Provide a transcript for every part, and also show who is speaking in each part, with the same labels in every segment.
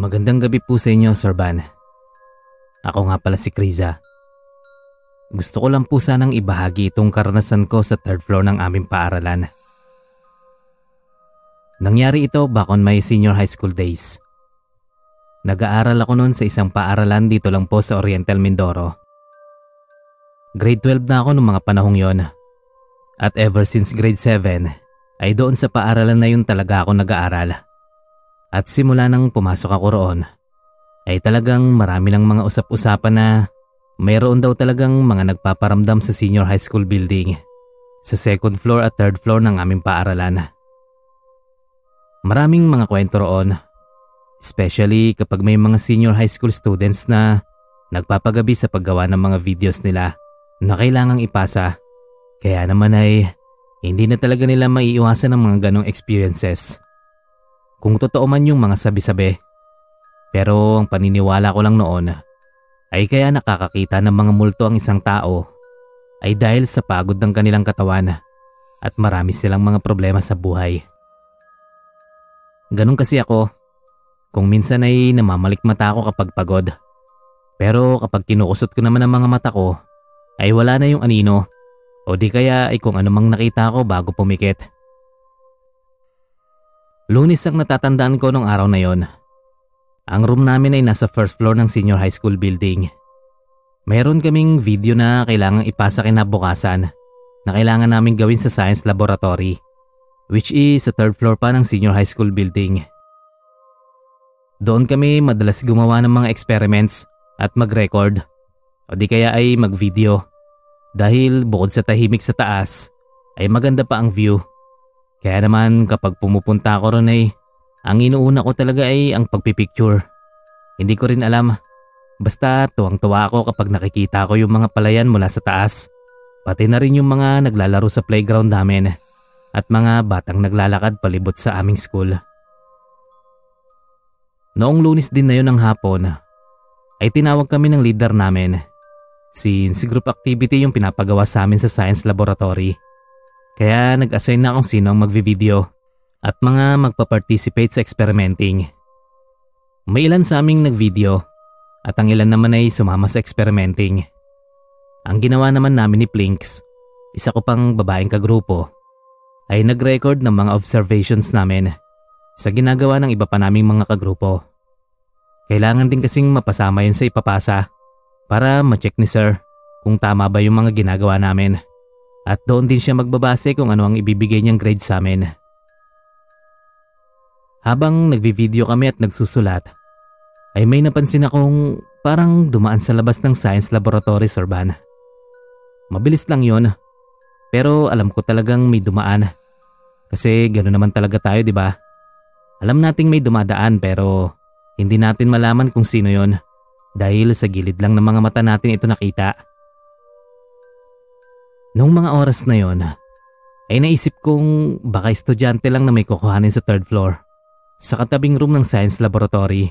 Speaker 1: Magandang gabi po sa inyo, Sir Van. Ako nga pala si Kriza. Gusto ko lang po sanang ibahagi itong karanasan ko sa third floor ng aming paaralan. Nangyari ito back on my senior high school days. Nag-aaral ako noon sa isang paaralan dito lang po sa Oriental Mindoro. Grade 12 na ako noong mga panahong yon. At ever since grade 7 ay doon sa paaralan na yun talaga ako nag-aaral. At simula nang pumasok ako roon ay talagang marami lang mga usap-usapan na mayroon daw talagang mga nagpaparamdam sa senior high school building sa second floor at third floor ng aming paaralan. Maraming mga kwento roon, especially kapag may mga senior high school students na nagpapagabi sa paggawa ng mga videos nila na kailangang ipasa. Kaya naman ay hindi na talaga nila maiiwasan ng mga ganong experiences. Kung totoo man yung mga sabi-sabi. Pero ang paniniwala ko lang noon ay kaya nakakakita ng mga multo ang isang tao ay dahil sa pagod ng kanilang katawan at marami silang mga problema sa buhay. Ganon kasi ako. Kung minsan ay namamalikmata ako kapag pagod. Pero kapag kinukusot ko naman ang mga mata ko, ay wala na yung anino o di kaya ay kung anumang nakita ko bago pumikit. Lunis ang natatandaan ko nung araw na yon. Ang room namin ay nasa first floor ng senior high school building. Meron kaming video na kailangang ipasa kinabukasan na kailangan namin gawin sa science laboratory which is sa third floor pa ng senior high school building. Doon kami madalas gumawa ng mga experiments at mag-record o di kaya ay mag-video dahil bukod sa tahimik sa taas ay maganda pa ang view kaya naman kapag pumupunta ako ron ay ang inuuna ko talaga ay ang pagpipicture. Hindi ko rin alam. Basta tuwang-tuwa ako kapag nakikita ko yung mga palayan mula sa taas. Pati na rin yung mga naglalaro sa playground namin at mga batang naglalakad palibot sa aming school. Noong lunis din na yun ng hapon, ay tinawag kami ng leader namin. Since group activity yung pinapagawa sa amin sa science laboratory. Kaya nag-assign na kung sino ang magvi-video at mga magpa-participate sa experimenting. May ilan sa aming nag-video at ang ilan naman ay sumama sa experimenting. Ang ginawa naman namin ni Plinks, isa ko pang babaeng kagrupo, ay nag-record ng mga observations namin sa ginagawa ng iba pa naming mga kagrupo. Kailangan din kasing mapasama yun sa ipapasa para ma-check ni sir kung tama ba yung mga ginagawa namin. At doon din siya magbabase kung ano ang ibibigay niyang grade sa amin. Habang nagbi-video kami at nagsusulat, ay may napansin akong parang dumaan sa labas ng science laboratory, Sir Van. Mabilis lang yon, pero alam ko talagang may dumaan. Kasi gano'n naman talaga tayo, di ba? Alam nating may dumadaan pero hindi natin malaman kung sino yon dahil sa gilid lang ng mga mata natin ito nakita. Noong mga oras na yon, ay naisip kong baka estudyante lang na may kukuhanin sa third floor sa katabing room ng science laboratory.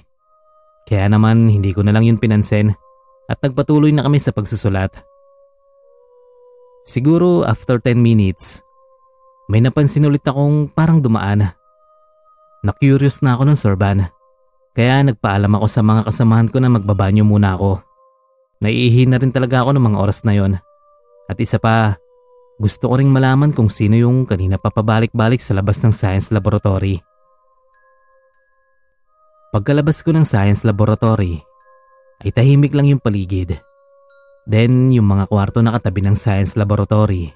Speaker 1: Kaya naman hindi ko na lang yun pinansin at nagpatuloy na kami sa pagsusulat. Siguro after 10 minutes, may napansin ulit akong parang dumaan. Na-curious na ako ng sorban. Kaya nagpaalam ako sa mga kasamahan ko na magbabanyo muna ako. Naiihi na rin talaga ako ng mga oras na yon. At isa pa, gusto ko ring malaman kung sino yung kanina papabalik-balik sa labas ng science laboratory. Pagkalabas ko ng science laboratory, ay tahimik lang yung paligid. Then yung mga kwarto na katabi ng science laboratory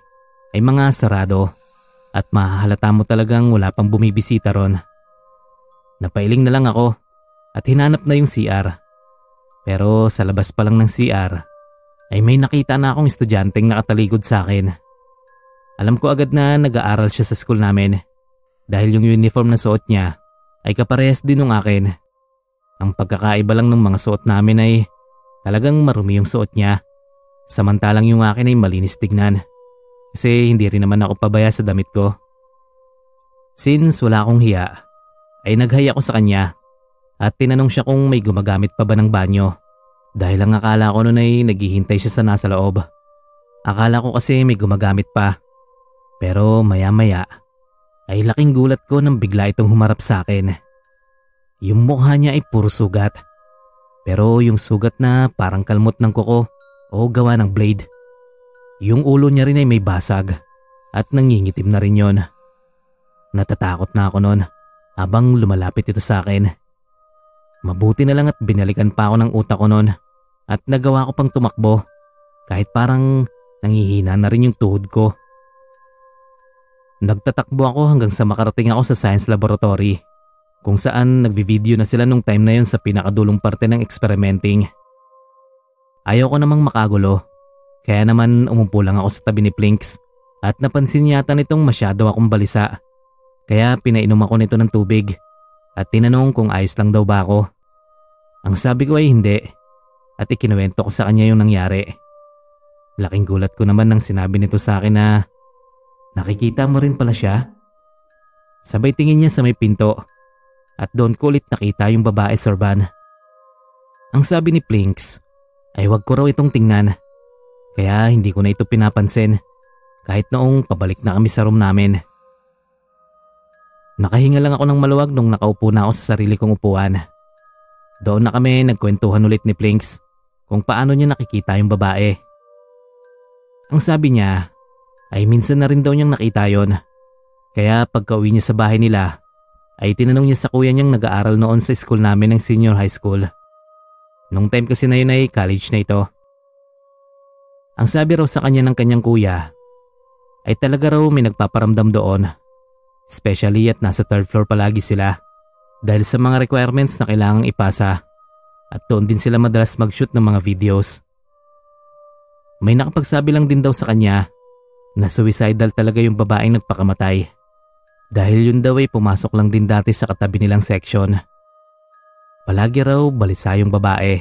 Speaker 1: ay mga sarado at mahahalata mo talagang wala pang bumibisita ron. Napailing na lang ako at hinanap na yung CR. Pero sa labas pa lang ng CR ay may nakita na akong estudyanteng nakatalikod sa akin. Alam ko agad na nag-aaral siya sa school namin dahil yung uniform na suot niya ay kaparehas din ng akin. Ang pagkakaiba lang ng mga suot namin ay talagang marumi yung suot niya samantalang yung akin ay malinis tignan kasi hindi rin naman ako pabaya sa damit ko. Since wala akong hiya ay naghaya ako sa kanya at tinanong siya kung may gumagamit pa ba ng banyo dahil ang akala ko noon ay naghihintay siya sa nasa loob. Akala ko kasi may gumagamit pa. Pero maya maya ay laking gulat ko nang bigla itong humarap sa akin. Yung mukha niya ay puro sugat. Pero yung sugat na parang kalmot ng kuko o gawa ng blade. Yung ulo niya rin ay may basag at nangingitim na rin yon. Natatakot na ako noon habang lumalapit ito sa akin. Mabuti na lang at binalikan pa ako ng utak ko noon at nagawa ko pang tumakbo kahit parang nangihina na rin yung tuhod ko. Nagtatakbo ako hanggang sa makarating ako sa science laboratory kung saan nagbibideo na sila nung time na yon sa pinakadulong parte ng experimenting. Ayaw ko namang makagulo kaya naman umupo lang ako sa tabi ni Plinks at napansin yata nitong masyado akong balisa. Kaya pinainom ako nito ng tubig at tinanong kung ayos lang daw ba ako. Ang sabi ko ay hindi at ikinuwento ko sa kanya yung nangyari. Laking gulat ko naman nang sinabi nito sa akin na nakikita mo rin pala siya. Sabay tingin niya sa may pinto at doon ko ulit nakita yung babae Sorban. Ang sabi ni Plinks ay wag ko raw itong tingnan kaya hindi ko na ito pinapansin kahit noong pabalik na kami sa room namin. Nakahinga lang ako ng maluwag nung nakaupo na ako sa sarili kong upuan. Doon na kami nagkwentuhan ulit ni Plinks kung paano niya nakikita yung babae. Ang sabi niya ay minsan na rin daw niyang nakita yon. Kaya pagka uwi niya sa bahay nila ay tinanong niya sa kuya niyang nag-aaral noon sa school namin ng senior high school. Nung time kasi na yun ay college na ito. Ang sabi raw sa kanya ng kanyang kuya ay talaga raw may nagpaparamdam doon. Especially at nasa third floor palagi sila dahil sa mga requirements na kailangang ipasa at doon din sila madalas mag-shoot ng mga videos. May nakapagsabi lang din daw sa kanya na suicidal talaga yung babaeng nagpakamatay. Dahil yun daw ay pumasok lang din dati sa katabi nilang section. Palagi raw balisa yung babae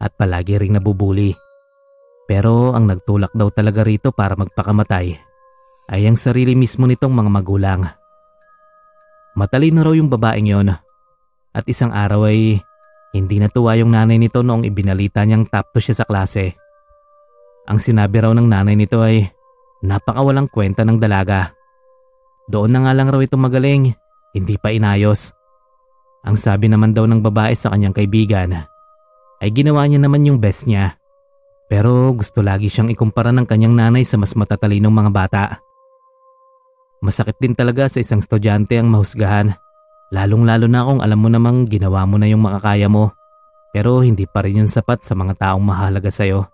Speaker 1: at palagi ring nabubuli. Pero ang nagtulak daw talaga rito para magpakamatay ay ang sarili mismo nitong mga magulang. Matalino raw yung babaeng yon at isang araw ay hindi natuwa yung nanay nito noong ibinalita niyang top to siya sa klase. Ang sinabi raw ng nanay nito ay napakawalang kwenta ng dalaga doon na nga lang raw ito magaling, hindi pa inayos. Ang sabi naman daw ng babae sa kanyang kaibigan ay ginawa niya naman yung best niya. Pero gusto lagi siyang ikumpara ng kanyang nanay sa mas matatalinong mga bata. Masakit din talaga sa isang estudyante ang mahusgahan. Lalong lalo na kung alam mo namang ginawa mo na yung makakaya mo. Pero hindi pa rin yun sapat sa mga taong mahalaga sa'yo.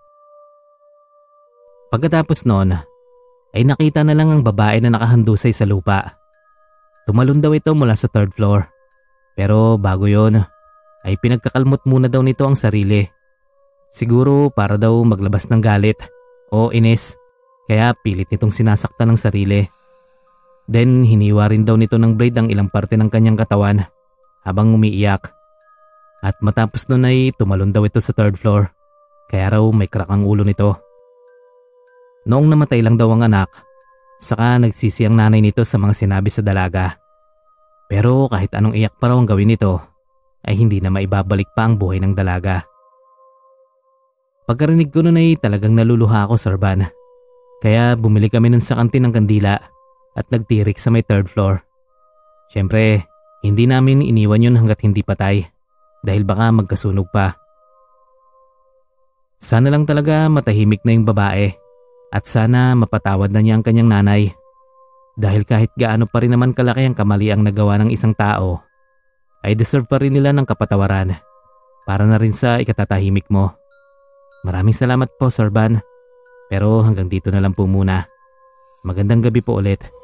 Speaker 1: Pagkatapos noon, ay nakita na lang ang babae na nakahandusay sa lupa. Tumalon daw ito mula sa third floor. Pero bago yon ay pinagkakalmot muna daw nito ang sarili. Siguro para daw maglabas ng galit o inis kaya pilit nitong sinasaktan ng sarili. Then hiniwa rin daw nito ng blade ang ilang parte ng kanyang katawan habang umiiyak. At matapos nun ay tumalon daw ito sa third floor kaya raw may crack ang ulo nito. Noong namatay lang daw ang anak, saka nagsisi ang nanay nito sa mga sinabi sa dalaga. Pero kahit anong iyak pa raw ang gawin nito, ay hindi na maibabalik pa ang buhay ng dalaga. Pagkarinig ko nun ay talagang naluluha ako, Sir. Kaya bumili kami nun sa kantin ng kandila at nagtirik sa may third floor. Siyempre, hindi namin iniwan yun hanggat hindi patay dahil baka magkasunog pa. Sana lang talaga matahimik na yung babae at sana mapatawad na niya ang kanyang nanay. Dahil kahit gaano pa rin naman kalaki ang kamali ang nagawa ng isang tao, ay deserve pa rin nila ng kapatawaran para na rin sa ikatatahimik mo. Maraming salamat po Sir Van, pero hanggang dito na lang po muna. Magandang gabi po ulit.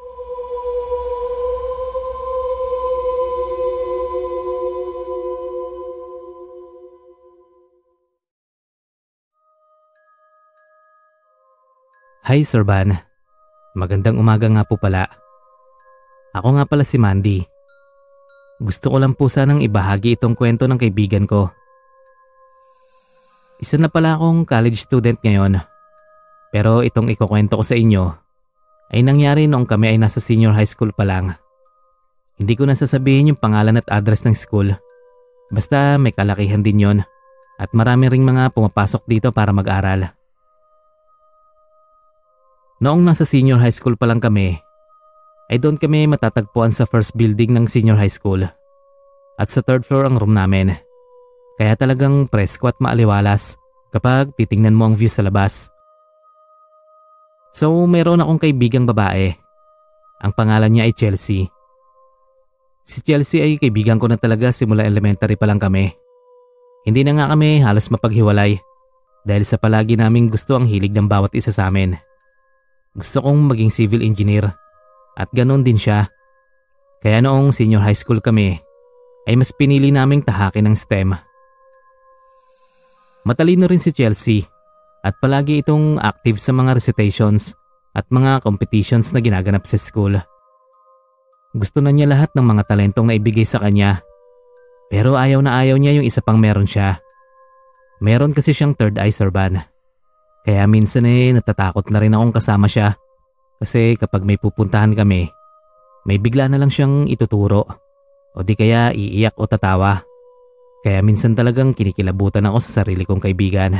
Speaker 1: Hi Sir Van. Magandang umaga nga po pala. Ako nga pala si Mandy. Gusto ko lang po sanang ibahagi itong kwento ng kaibigan ko. Isa na pala akong college student ngayon. Pero itong ikukwento ko sa inyo ay nangyari noong kami ay nasa senior high school pa lang. Hindi ko nasasabihin yung pangalan at address ng school. Basta may kalakihan din yon at marami ring mga pumapasok dito para mag-aral. Noong nasa senior high school pa lang kami, ay doon kami matatagpuan sa first building ng senior high school. At sa third floor ang room namin. Kaya talagang presko at maaliwalas kapag titingnan mo ang view sa labas. So meron akong kaibigang babae. Ang pangalan niya ay Chelsea. Si Chelsea ay kaibigan ko na talaga simula elementary pa lang kami. Hindi na nga kami halos mapaghiwalay dahil sa palagi naming gusto ang hilig ng bawat isa sa amin. Gusto kong maging civil engineer at ganon din siya. Kaya noong senior high school kami ay mas pinili naming tahakin ng STEM. Matalino rin si Chelsea at palagi itong active sa mga recitations at mga competitions na ginaganap sa school. Gusto na niya lahat ng mga talentong naibigay sa kanya pero ayaw na ayaw niya yung isa pang meron siya. Meron kasi siyang third eye sorban. Kaya minsan eh natatakot na rin akong kasama siya kasi kapag may pupuntahan kami, may bigla na lang siyang ituturo o di kaya iiyak o tatawa. Kaya minsan talagang kinikilabutan ako sa sarili kong kaibigan.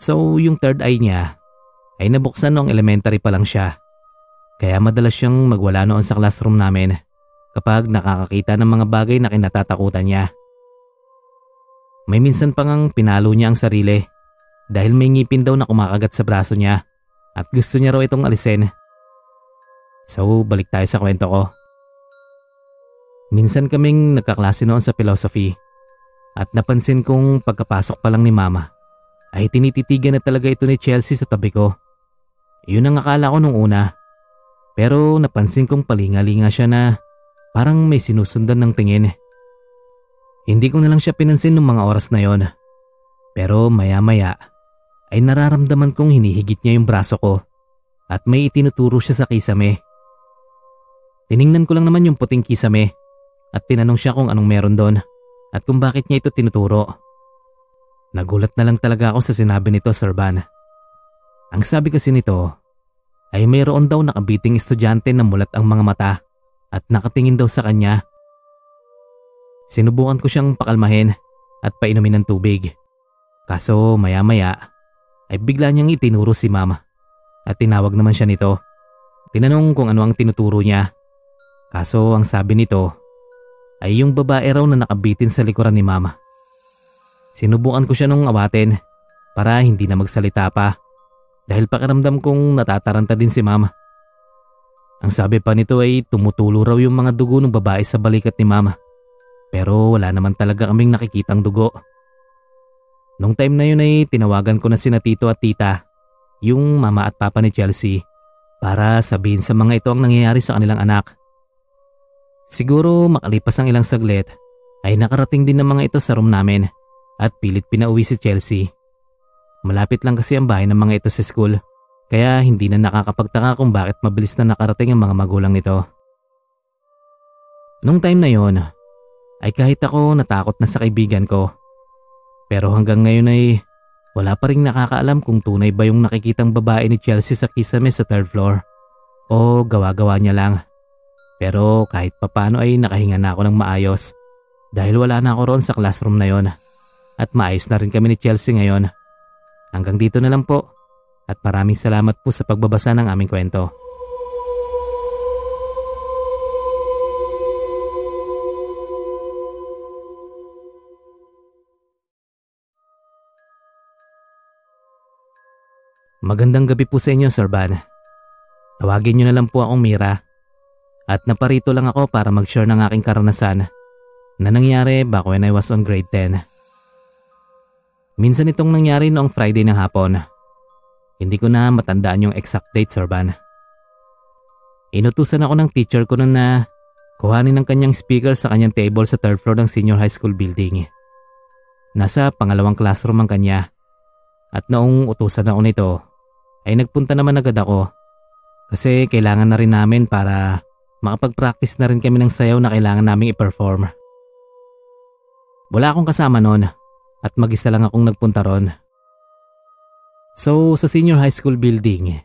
Speaker 1: So yung third eye niya ay nabuksan noong elementary pa lang siya. Kaya madalas siyang magwala noon sa classroom namin kapag nakakakita ng mga bagay na kinatatakutan niya. May minsan pang ang pinalo niya ang sarili dahil may ngipin daw na kumakagat sa braso niya at gusto niya raw itong alisin. So balik tayo sa kwento ko. Minsan kaming nagkaklase noon sa philosophy at napansin kong pagkapasok pa lang ni mama ay tinititigan na talaga ito ni Chelsea sa tabi ko. Yun ang akala ko nung una. Pero napansin kong palingalinga siya na parang may sinusundan ng tingin. Hindi ko na lang siya pinansin nung mga oras na yon. Pero maya maya ay nararamdaman kong hinihigit niya yung braso ko at may itinuturo siya sa kisame. Tiningnan ko lang naman yung puting kisame at tinanong siya kung anong meron doon at kung bakit niya ito tinuturo. Nagulat na lang talaga ako sa sinabi nito, Sir Van. Ang sabi kasi nito ay mayroon daw nakabiting estudyante na mulat ang mga mata at nakatingin daw sa kanya. Sinubukan ko siyang pakalmahin at painumin ng tubig. Kaso maya maya ay bigla niyang itinuro si mama at tinawag naman siya nito. Tinanong kung ano ang tinuturo niya. Kaso ang sabi nito ay yung babae raw na nakabitin sa likuran ni mama. Sinubukan ko siya nung awatin para hindi na magsalita pa dahil pakiramdam kong natataranta din si mama. Ang sabi pa nito ay tumutulo raw yung mga dugo ng babae sa balikat ni mama. Pero wala naman talaga kaming nakikitang dugo. Nung time na yun ay tinawagan ko na sina tito at tita, yung mama at papa ni Chelsea, para sabihin sa mga ito ang nangyayari sa kanilang anak. Siguro makalipas ang ilang saglit ay nakarating din ng mga ito sa room namin at pilit pinauwi si Chelsea. Malapit lang kasi ang bahay ng mga ito sa school kaya hindi na nakakapagtaka kung bakit mabilis na nakarating ang mga magulang nito. Nung time na yon ay kahit ako natakot na sa kaibigan ko. Pero hanggang ngayon ay wala pa rin nakakaalam kung tunay ba yung nakikitang babae ni Chelsea sa kisame sa third floor o gawa-gawa niya lang. Pero kahit papano ay nakahinga na ako ng maayos dahil wala na ako roon sa classroom na yon at maayos na rin kami ni Chelsea ngayon. Hanggang dito na lang po at maraming salamat po sa pagbabasa ng aming kwento. Magandang gabi po sa inyo, Sir Van. Tawagin niyo na lang po akong Mira at naparito lang ako para mag-share ng aking karanasan na nangyari back when I was on grade 10. Minsan itong nangyari noong Friday ng hapon. Hindi ko na matandaan yung exact date, Sir Van. Inutusan ako ng teacher ko noon na kuhanin ng kanyang speaker sa kanyang table sa third floor ng senior high school building. Nasa pangalawang classroom ang kanya. At noong utusan ako nito, ay nagpunta naman agad ako kasi kailangan na rin namin para makapag-practice na rin kami ng sayaw na kailangan naming i-perform. Wala akong kasama noon at mag-isa lang akong nagpunta ron. So sa senior high school building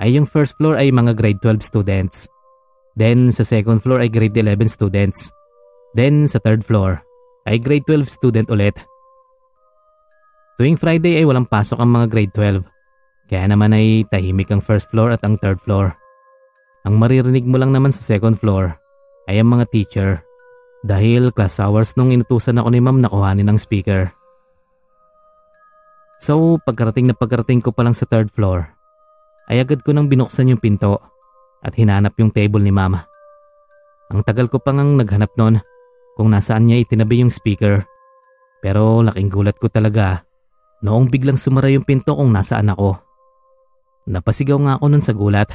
Speaker 1: ay yung first floor ay mga grade 12 students. Then sa second floor ay grade 11 students. Then sa third floor ay grade 12 student ulit. Tuwing Friday ay walang pasok ang mga grade 12. Kaya naman ay tahimik ang first floor at ang third floor. Ang maririnig mo lang naman sa second floor ay ang mga teacher dahil class hours nung inutusan ako ni ma'am na kuhanin ng speaker. So pagkarating na pagkarating ko pa lang sa third floor, ay agad ko nang binuksan yung pinto at hinanap yung table ni mama. Ang tagal ko pang naghanap noon kung nasaan niya itinabi yung speaker. Pero laking gulat ko talaga noong biglang sumara yung pinto kung nasaan ako. Napasigaw nga ako nun sa gulat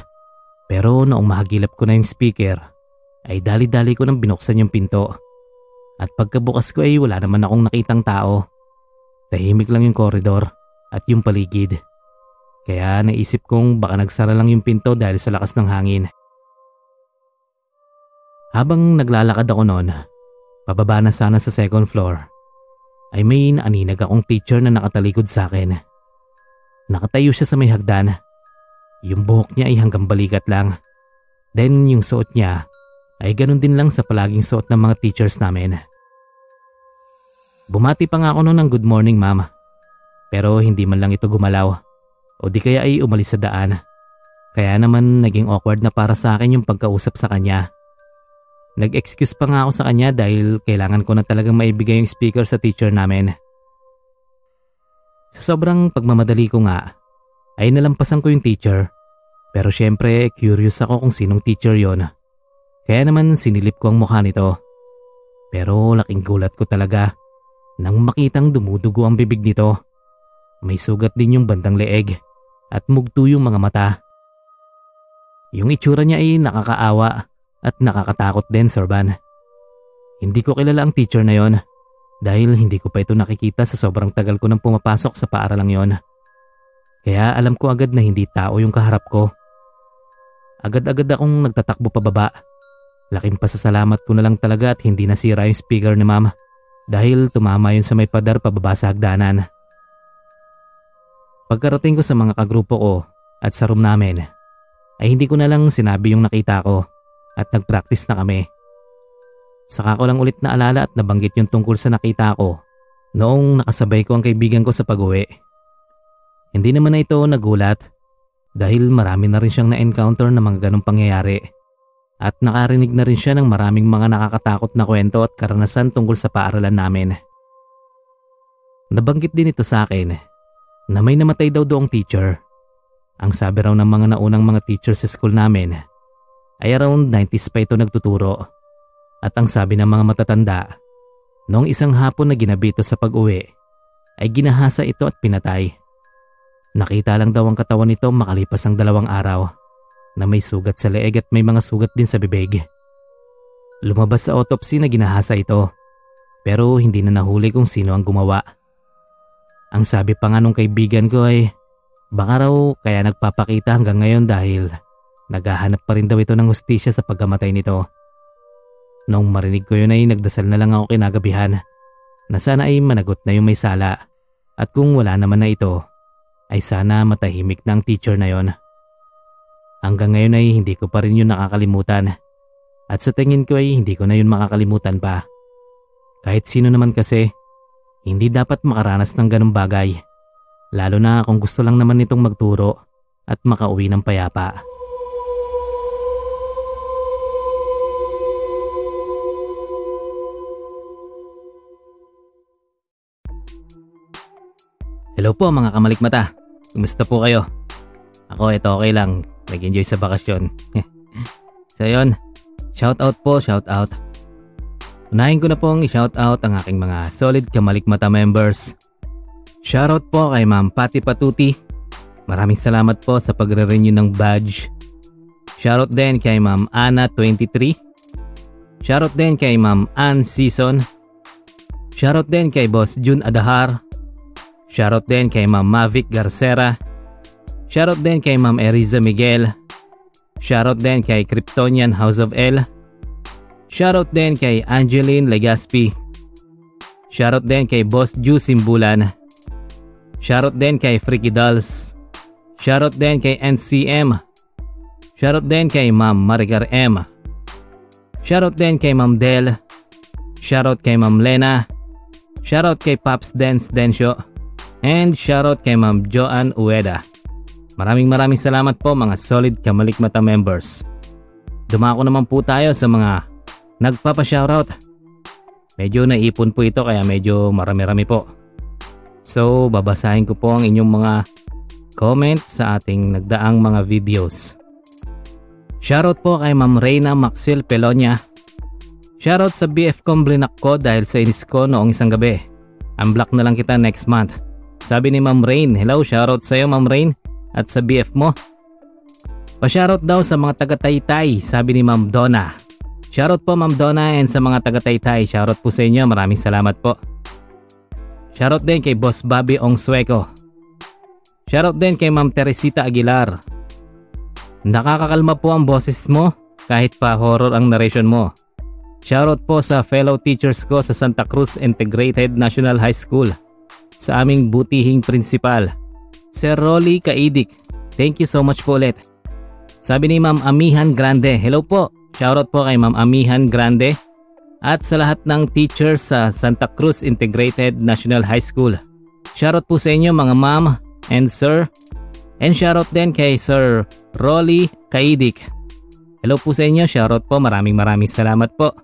Speaker 1: pero noong mahagilap ko na yung speaker ay dali-dali ko nang binuksan yung pinto. At pagkabukas ko ay wala naman akong nakitang tao. Tahimik lang yung koridor at yung paligid. Kaya naisip kong baka nagsara lang yung pinto dahil sa lakas ng hangin. Habang naglalakad ako noon, pababa na sana sa second floor, ay may naaninag akong teacher na nakatalikod sa akin. Nakatayo siya sa may hagdan. Yung buhok niya ay hanggang balikat lang. Then yung suot niya ay ganun din lang sa palaging suot ng mga teachers namin. Bumati pa nga ako noon ng good morning mama. Pero hindi man lang ito gumalaw. O di kaya ay umalis sa daan. Kaya naman naging awkward na para sa akin yung pagkausap sa kanya. Nag-excuse pa nga ako sa kanya dahil kailangan ko na talagang maibigay yung speaker sa teacher namin. Sa sobrang pagmamadali ko nga, ay nalampasan ko yung teacher. Pero syempre curious ako kung sinong teacher yon. Kaya naman sinilip ko ang mukha nito. Pero laking gulat ko talaga nang makitang dumudugo ang bibig nito. May sugat din yung bandang leeg at mugto yung mga mata. Yung itsura niya ay nakakaawa at nakakatakot din, Sir Van. Hindi ko kilala ang teacher na yon dahil hindi ko pa ito nakikita sa sobrang tagal ko nang pumapasok sa paaralang yon. Kaya alam ko agad na hindi tao yung kaharap ko. Agad-agad akong nagtatakbo pababa. Laking pasasalamat ko na lang talaga at hindi nasira yung speaker ni mama dahil tumama yun sa may padar pababa sa hagdanan. Pagkarating ko sa mga kagrupo ko at sa room namin, ay hindi ko na lang sinabi yung nakita ko at nagpractice na kami. Saka ko lang ulit naalala at nabanggit yung tungkol sa nakita ko noong nakasabay ko ang kaibigan ko sa pag-uwi. Hindi naman na ito nagulat dahil marami na rin siyang na-encounter na mga ganong pangyayari at nakarinig na rin siya ng maraming mga nakakatakot na kwento at karanasan tungkol sa paaralan namin. Nabanggit din ito sa akin na may namatay daw doong teacher. Ang sabi raw ng mga naunang mga teacher sa school namin ay around 90s pa ito nagtuturo. At ang sabi ng mga matatanda, noong isang hapon na ginabi ito sa pag-uwi, ay ginahasa ito at pinatay. Nakita lang daw ang katawan nito makalipas ang dalawang araw na may sugat sa leeg at may mga sugat din sa bibig. Lumabas sa autopsy na ginahasa ito pero hindi na nahuli kung sino ang gumawa. Ang sabi pa nga nung kaibigan ko ay baka raw kaya nagpapakita hanggang ngayon dahil naghahanap pa rin daw ito ng hustisya sa pagkamatay nito. Nung marinig ko yun ay nagdasal na lang ako kinagabihan na sana ay managot na yung may sala at kung wala naman na ito ay sana matahimik ang teacher na yon. Hanggang ngayon ay hindi ko pa rin yun nakakalimutan. At sa tingin ko ay hindi ko na yun makakalimutan pa. Kahit sino naman kasi, hindi dapat makaranas ng ganong bagay. Lalo na kung gusto lang naman nitong magturo at makauwi ng payapa. Hello po mga kamalikmata. Kumusta po kayo? Ako ito okay lang nag-enjoy sa bakasyon. so yun, shout out po, shout out. Unahin ko na pong i-shout out ang aking mga solid Kamalikmata members. Shoutout po kay Ma'am Pati Patuti. Maraming salamat po sa pagre-renew ng badge. Shoutout din kay Ma'am Ana23. Shoutout din kay Ma'am Ann Season. Shoutout din kay Boss Jun Adahar. Shoutout din kay Ma'am Mavic Garcera. Shoutout din kay Ma'am Eriza Miguel. Shoutout din kay Kryptonian House of L. Shoutout din kay Angeline Legaspi. Shoutout din kay Boss Ju Simbulan. Shoutout din kay Freaky Dolls. Shoutout din kay NCM. Shoutout din kay Ma'am Marigar M. Shoutout din kay Ma'am Del. Shoutout kay Ma'am Lena. Shoutout kay Pops Dance Densyo. And shoutout kay Ma'am Joanne Ueda. Maraming maraming salamat po mga solid Kamalikmata members. Dumako naman po tayo sa mga nagpapa-shoutout Medyo naipon po ito kaya medyo marami-rami po. So babasahin ko po ang inyong mga comment sa ating nagdaang mga videos. Shoutout po kay Ma'am Reyna Maxil Pelonia. Shoutout sa BF kong blinak ko dahil sa inis ko noong isang gabi. Unblock na lang kita next month. Sabi ni Ma'am Rain, hello shoutout sa iyo Ma'am Rain at sa BF mo. Pa-shoutout daw sa mga taga-taytay, sabi ni Ma'am Donna. Shoutout po Ma'am Donna and sa mga taga-taytay. Shoutout po sa inyo, maraming salamat po. Shoutout din kay Boss Bobby Ongsueco. Shoutout din kay Ma'am Teresita Aguilar. Nakakakalma po ang boses mo kahit pa horror ang narration mo. Shoutout po sa fellow teachers ko sa Santa Cruz Integrated National High School. Sa aming butihing principal. Sir Rolly Kaidik. Thank you so much po ulit. Sabi ni Ma'am Amihan Grande, hello po. Shoutout po kay Ma'am Amihan Grande at sa lahat ng teachers sa Santa Cruz Integrated National High School. Shoutout po sa inyo mga ma'am and sir. And shoutout din kay Sir Rolly Kaidik. Hello po sa inyo, shoutout po. Maraming maraming salamat po.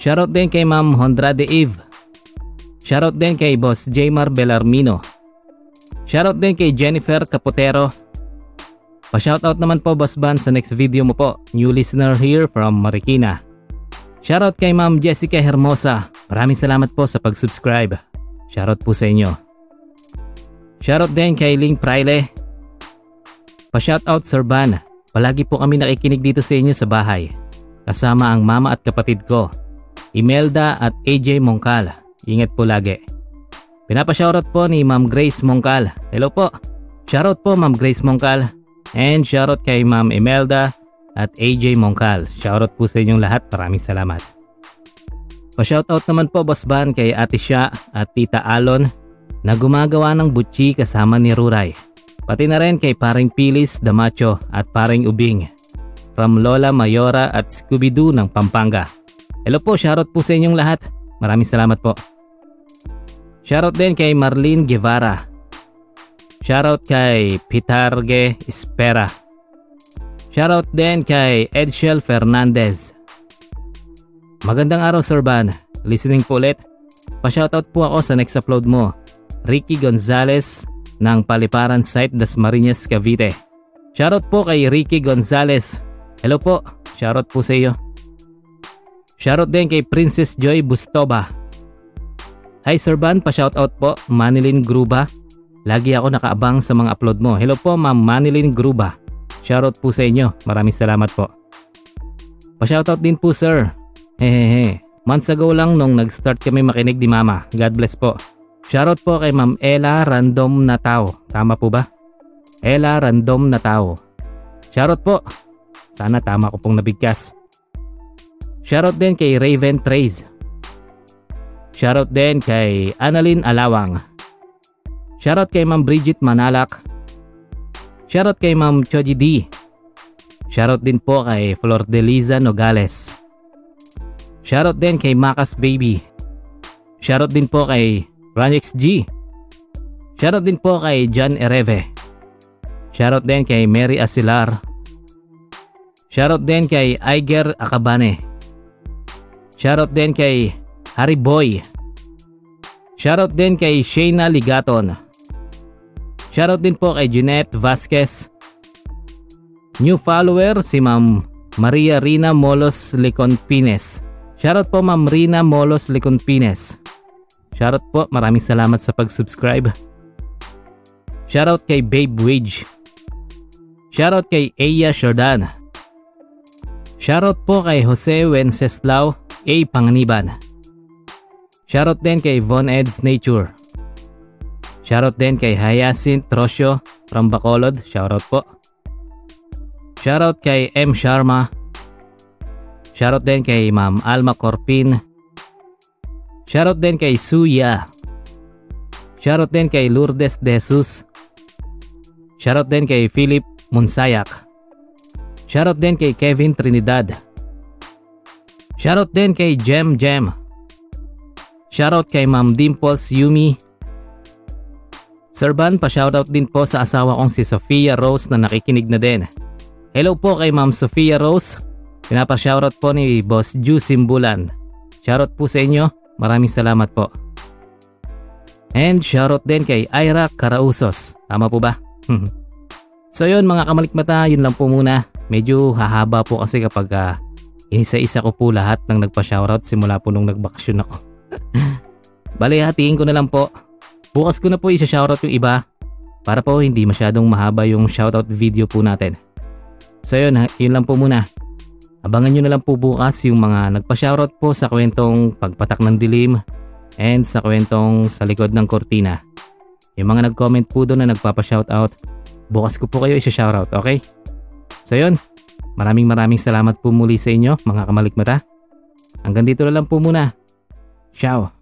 Speaker 1: Shoutout din kay Ma'am Hondrade Eve. Shoutout din kay Boss Jmar Belarmino. Shoutout din kay Jennifer Capotero Pa-shoutout naman po Boss Ban sa next video mo po. New listener here from Marikina. Shoutout kay Ma'am Jessica Hermosa. Maraming salamat po sa pag-subscribe. Shoutout po sa inyo. Shoutout din kay Ling Praile. Pa-shoutout Sir Ban. Palagi po kami nakikinig dito sa inyo sa bahay. Kasama ang mama at kapatid ko. Imelda at AJ Mongkal. Ingat po lagi. Pinapa-shoutout po ni Ma'am Grace Mongkal. Hello po. Shoutout po Ma'am Grace Mongkal. And shoutout kay Ma'am Imelda at AJ Mongkal. Shoutout po sa inyong lahat. Maraming salamat. Pa-shoutout naman po Boss Ban kay Ate Sha at Tita Alon na gumagawa ng butchi kasama ni Ruray. Pati na rin kay Paring Pilis Damacho at Paring Ubing from Lola Mayora at Scooby-Doo ng Pampanga. Hello po, shoutout po sa inyong lahat. Maraming salamat po. Shoutout din kay Marlene Guevara Shoutout kay Pitarge Espera. Shoutout din kay Edshel Fernandez. Magandang araw Sir Ban. Listening po ulit. Pa-shoutout po ako sa next upload mo. Ricky Gonzalez ng Paliparan Site Dasmariñas Cavite. Shoutout po kay Ricky Gonzalez. Hello po. Shoutout po sa iyo. Shoutout din kay Princess Joy Bustoba. Hi Sir Ban, pa-shoutout po. Manilin Gruba Lagi ako nakaabang sa mga upload mo. Hello po Ma'am Manilyn Gruba. Shoutout po sa inyo. Maraming salamat po. Pa-shoutout din po sir. Hehehe. Months ago lang nung nag-start kami makinig ni Mama. God bless po. Shoutout po kay Ma'am Ella Random na tao. Tama po ba? Ella Random na tao. Shoutout po. Sana tama ko pong nabigkas. Shoutout din kay Raven Trace. Shoutout din kay Annalyn Alawang. Shoutout kay Ma'am Bridget Manalak. Shoutout kay Ma'am Choji D. Shoutout din po kay Flor Deliza Nogales. Shoutout din kay Makas Baby. Shoutout din po kay Ranix G. Shoutout din po kay John Ereve. Shoutout din kay Mary Asilar. Shoutout din kay Iger Akabane. Shoutout din kay Harry Boy. Shoutout din kay Shayna Ligaton. Shoutout din po kay Jeanette Vasquez. New follower si Ma'am Maria Rina Molos Licon Pines. Shoutout po Ma'am Rina Molos Licon Pines. Shoutout po, maraming salamat sa pag-subscribe. Shoutout kay Babe Wage. Shoutout kay Aya Jordan. Shoutout po kay Jose Wenceslao A. Panganiban. Shoutout din kay Von Ed's Nature. Shoutout din kay Hyacinth Trosyo from Bacolod. Shoutout po. Shoutout kay M. Sharma. Shoutout din kay Ma'am Alma Corpin. Shoutout din kay Suya. Shoutout din kay Lourdes De Jesus. Shoutout din kay Philip Munsayak. Shoutout din kay Kevin Trinidad. Shoutout din kay Jem Jem. Shoutout kay Ma'am Dimples Yumi. Sir Ban, pa-shoutout din po sa asawa kong si Sofia Rose na nakikinig na din. Hello po kay Ma'am Sofia Rose. Pinapa-shoutout po ni Boss Ju Simbulan. shoutout po sa inyo. Maraming salamat po. And shoutout din kay Ira Carausos. Tama po ba? so yun mga kamalikmata, yun lang po muna. Medyo hahaba po kasi kapag uh, inisa-isa ko po lahat ng nagpa-shoutout simula po nung nagbakasyon ako. Bale, hatiin ko na lang po. Bukas ko na po isa-shoutout yung iba para po hindi masyadong mahaba yung shoutout video po natin. So yun, yun lang po muna. Abangan nyo na lang po bukas yung mga nagpa-shoutout po sa kwentong pagpatak ng dilim and sa kwentong sa likod ng kortina. Yung mga nag-comment po doon na nagpapa-shoutout, bukas ko po kayo isa-shoutout, okay? So yun, maraming maraming salamat po muli sa inyo mga kamalikmata. Hanggang dito na lang po muna. Ciao!